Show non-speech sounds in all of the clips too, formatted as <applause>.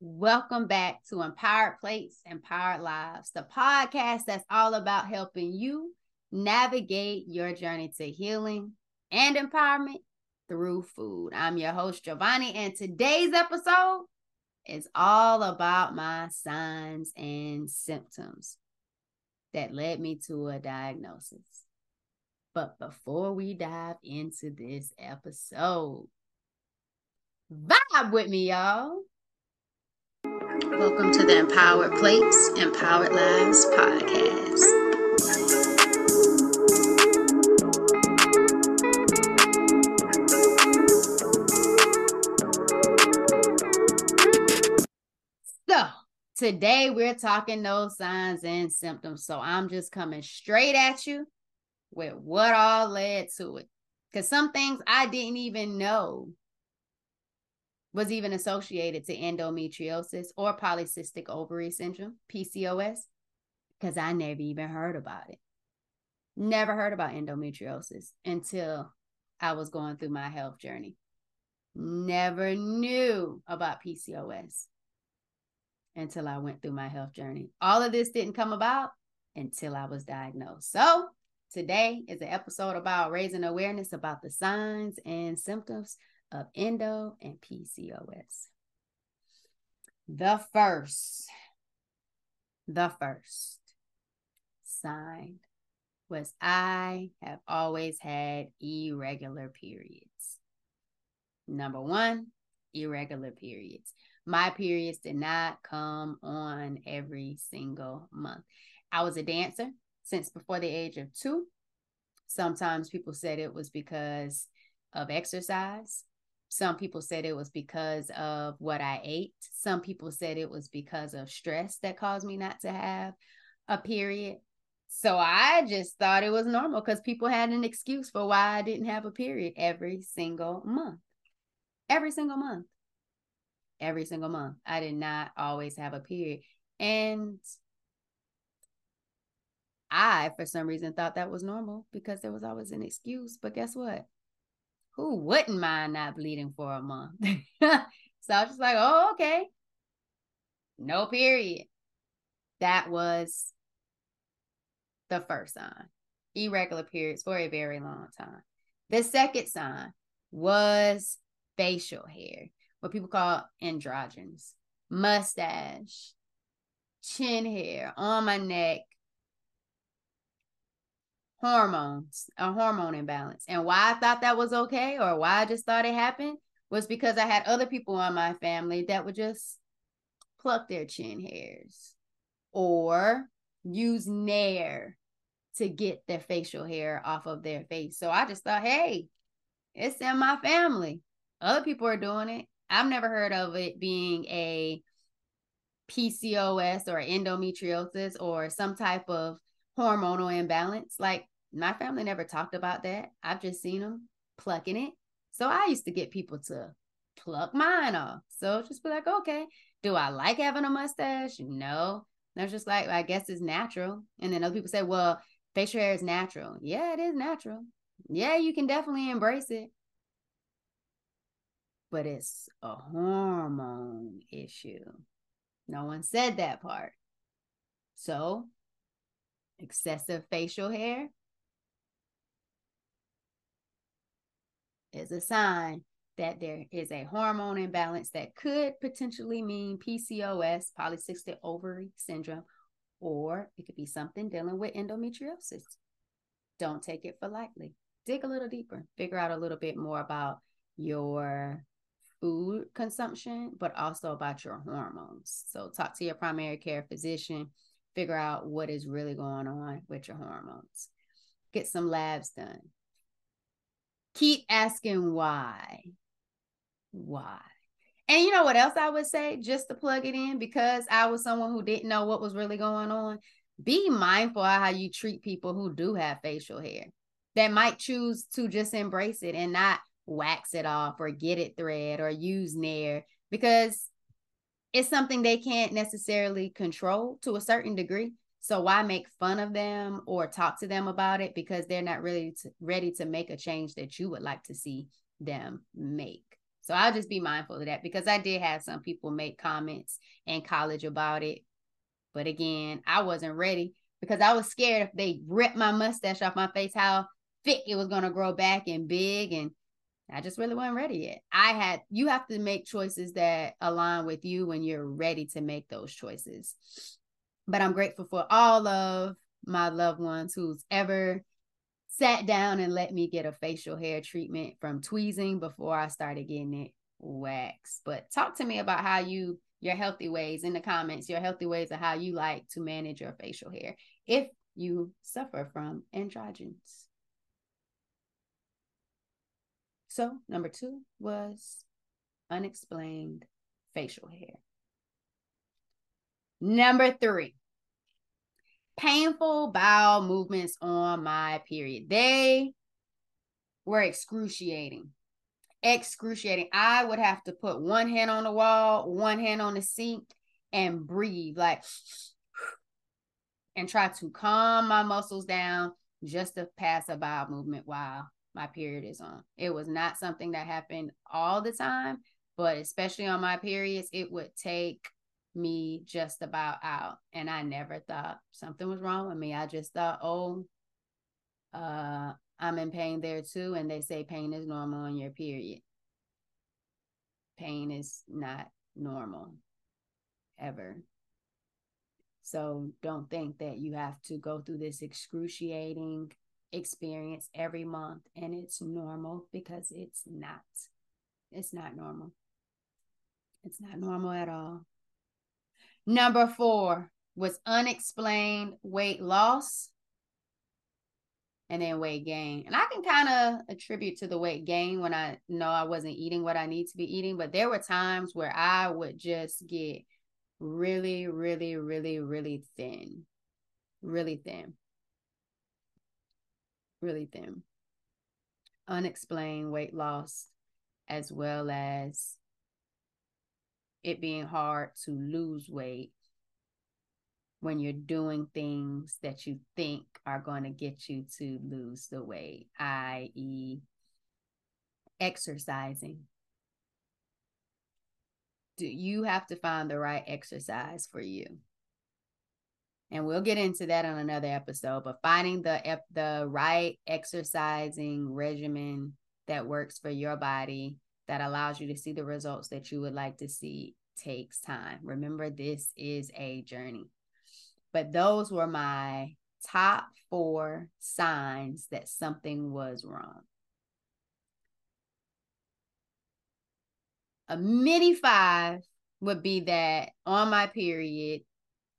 Welcome back to Empowered Plates, Empowered Lives, the podcast that's all about helping you navigate your journey to healing and empowerment through food. I'm your host, Giovanni, and today's episode is all about my signs and symptoms that led me to a diagnosis. But before we dive into this episode, vibe with me, y'all. Welcome to the Empowered Plates, Empowered Lives podcast. So, today we're talking those signs and symptoms. So, I'm just coming straight at you with what all led to it. Because some things I didn't even know was even associated to endometriosis or polycystic ovary syndrome, PCOS, because I never even heard about it. Never heard about endometriosis until I was going through my health journey. Never knew about PCOS until I went through my health journey. All of this didn't come about until I was diagnosed. So, today is an episode about raising awareness about the signs and symptoms of endo and PCOS. The first, the first sign was I have always had irregular periods. Number one, irregular periods. My periods did not come on every single month. I was a dancer since before the age of two. Sometimes people said it was because of exercise. Some people said it was because of what I ate. Some people said it was because of stress that caused me not to have a period. So I just thought it was normal because people had an excuse for why I didn't have a period every single month. Every single month. Every single month. I did not always have a period. And I, for some reason, thought that was normal because there was always an excuse. But guess what? Who wouldn't mind not bleeding for a month? <laughs> so I was just like, oh, okay. No period. That was the first sign. Irregular periods for a very long time. The second sign was facial hair, what people call androgens, mustache, chin hair on my neck, hormones, a hormone imbalance. And why I thought that was okay or why I just thought it happened was because I had other people in my family that would just pluck their chin hairs or use Nair to get their facial hair off of their face. So I just thought, hey, it's in my family. Other people are doing it. I've never heard of it being a PCOS or endometriosis or some type of hormonal imbalance. Like my family never talked about that. I've just seen them plucking it. So I used to get people to pluck mine off. So just be like, okay, do I like having a mustache? No. They're just like, I guess it's natural. And then other people say, well, facial hair is natural. Yeah, it is natural. Yeah, you can definitely embrace it. But it's a hormone issue. No one said that part. So, excessive facial hair is a sign that there is a hormone imbalance that could potentially mean PCOS, polycystic ovary syndrome, or it could be something dealing with endometriosis. Don't take it for lightly. Dig a little deeper, figure out a little bit more about your food consumption, but also about your hormones. So, talk to your primary care physician, figure out what is really going on with your hormones. Get some labs done keep asking why. Why? And you know what else I would say, just to plug it in, because I was someone who didn't know what was really going on. Be mindful of how you treat people who do have facial hair that might choose to just embrace it and not wax it off or get it thread or use Nair because it's something they can't necessarily control to a certain degree. So why make fun of them or talk to them about it because they're not really ready to make a change that you would like to see them make. So I'll just be mindful of that because I did have some people make comments in college about it. But again, I wasn't ready because I was scared if they ripped my mustache off my face, how thick it was going to grow back and big. And I just really wasn't ready yet. I had, you have to make choices that align with you when you're ready to make those choices. But I'm grateful for all of my loved ones who's ever sat down and let me get a facial hair treatment from tweezing before I started getting it waxed. But talk to me about how you your healthy ways in the comments, your healthy ways of how you like to manage your facial hair if you suffer from androgens. So, number two was unexplained facial hair. Number three, painful bowel movements on my period. They were excruciating. Excruciating. I would have to put one hand on the wall, one hand on the sink, and breathe like and try to calm my muscles down just to pass a bowel movement while my period is on. It was not something that happened all the time, but especially on my periods, it would take me just about out. And I never thought something was wrong with me. I just thought, oh, uh, I'm in pain there too. And they say pain is normal in your period. Pain is not normal ever. So don't think that you have to go through this excruciating experience every month and it's normal because it's not. It's not normal. It's not normal at all. Number four was unexplained weight loss and then weight gain. And I can kind of attribute to the weight gain when I know I wasn't eating what I need to be eating, but there were times where I would just get really, really, really, really thin. Really thin. Really thin. Unexplained weight loss, as well as it being hard to lose weight when you're doing things that you think are going to get you to lose the weight, i.e., exercising. Do you have to find the right exercise for you? And we'll get into that on another episode, but finding the the right exercising regimen that works for your body that allows you to see the results that you would like to see takes time. Remember, this is a journey. But those were my top four signs that something was wrong. A mini five would be that on my period,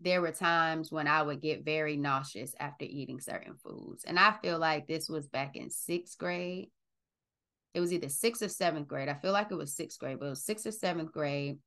there were times when I would get very nauseous after eating certain foods. And I feel like this was back in sixth grade it was either sixth or seventh grade. I feel like it was sixth grade, but it was sixth or seventh grade.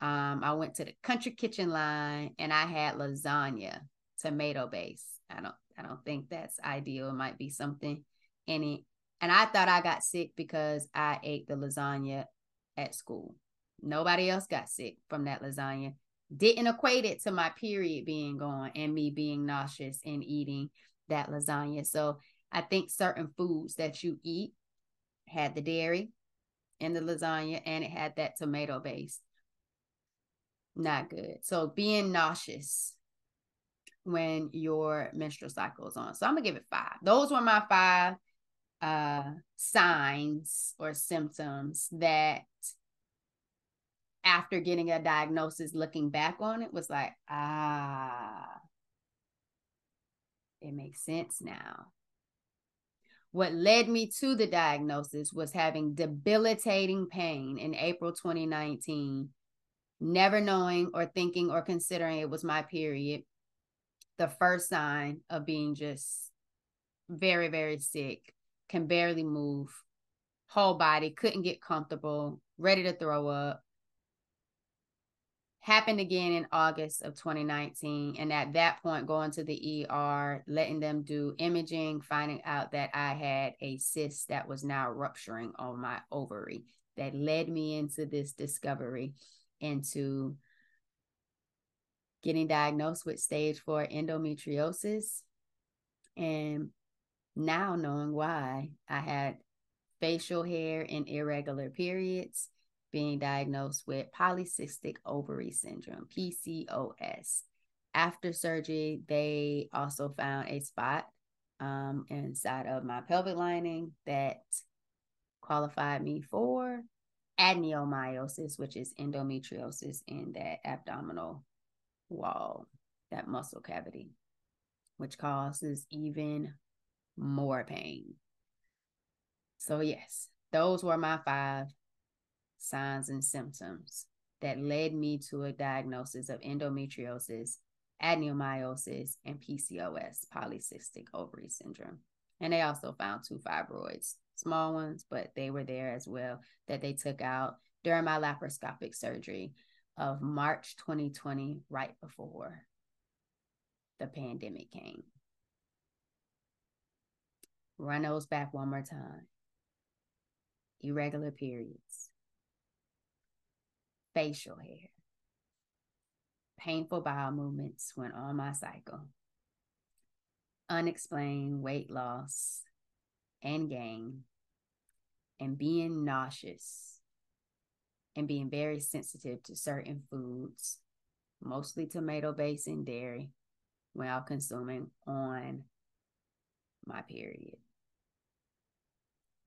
Um, I went to the country kitchen line and I had lasagna, tomato base. I don't I don't think that's ideal. It might be something in it. And I thought I got sick because I ate the lasagna at school. Nobody else got sick from that lasagna. Didn't equate it to my period being gone and me being nauseous and eating that lasagna. So I think certain foods that you eat had the dairy and the lasagna, and it had that tomato base. Not good. So being nauseous when your menstrual cycle is on. So I'm gonna give it five. Those were my five uh signs or symptoms that after getting a diagnosis looking back on it was like ah it makes sense now what led me to the diagnosis was having debilitating pain in April 2019, never knowing or thinking or considering it was my period. The first sign of being just very, very sick, can barely move, whole body, couldn't get comfortable, ready to throw up happened again in August of 2019. And at that point, going to the ER, letting them do imaging, finding out that I had a cyst that was now rupturing on my ovary. That led me into this discovery into getting diagnosed with stage four endometriosis. And now knowing why I had facial hair and irregular periods being diagnosed with polycystic ovary syndrome, PCOS. After surgery, they also found a spot um, inside of my pelvic lining that qualified me for adenomyosis, which is endometriosis in that abdominal wall, that muscle cavity, which causes even more pain. So, yes, those were my five signs and symptoms that led me to a diagnosis of endometriosis, adenomyosis, and PCOS, polycystic ovary syndrome. And they also found two fibroids, small ones, but they were there as well that they took out during my laparoscopic surgery of March 2020, right before the pandemic came. Run those back one more time. Irregular periods, facial hair, painful bowel movements when on my cycle, unexplained weight loss and gain, and being nauseous and being very sensitive to certain foods, mostly tomato based and dairy, while consuming on my period.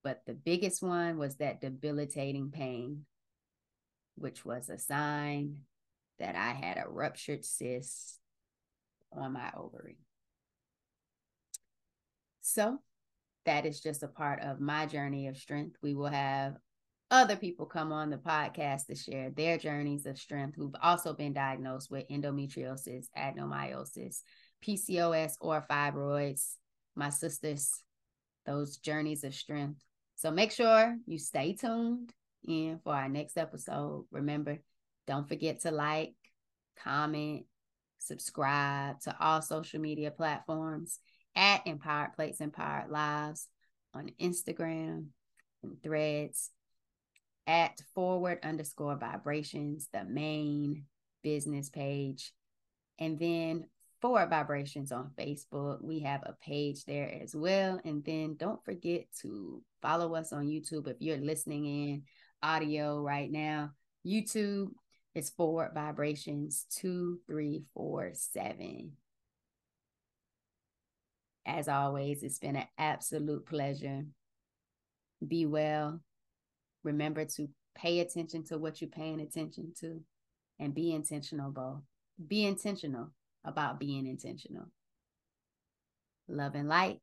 But the biggest one was that debilitating pain which was a sign that I had a ruptured cyst on my ovary. So that is just a part of my journey of strength. We will have other people come on the podcast to share their journeys of strength who've also been diagnosed with endometriosis, adenomyosis, PCOS, or fibroids. My sisters, those journeys of strength. So make sure you stay tuned in for our next episode. Remember, don't forget to like, comment, subscribe to all social media platforms at Empowered Plates Empowered Lives on Instagram and threads at forward underscore vibrations, the main business page. And then forward vibrations on Facebook. We have a page there as well. And then don't forget to follow us on YouTube if you're listening in audio right now. YouTube is Forward Vibrations 2347. As always, it's been an absolute pleasure. Be well. Remember to pay attention to what you're paying attention to and be intentional, Bo. Be intentional about being intentional. Love and light.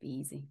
Be easy.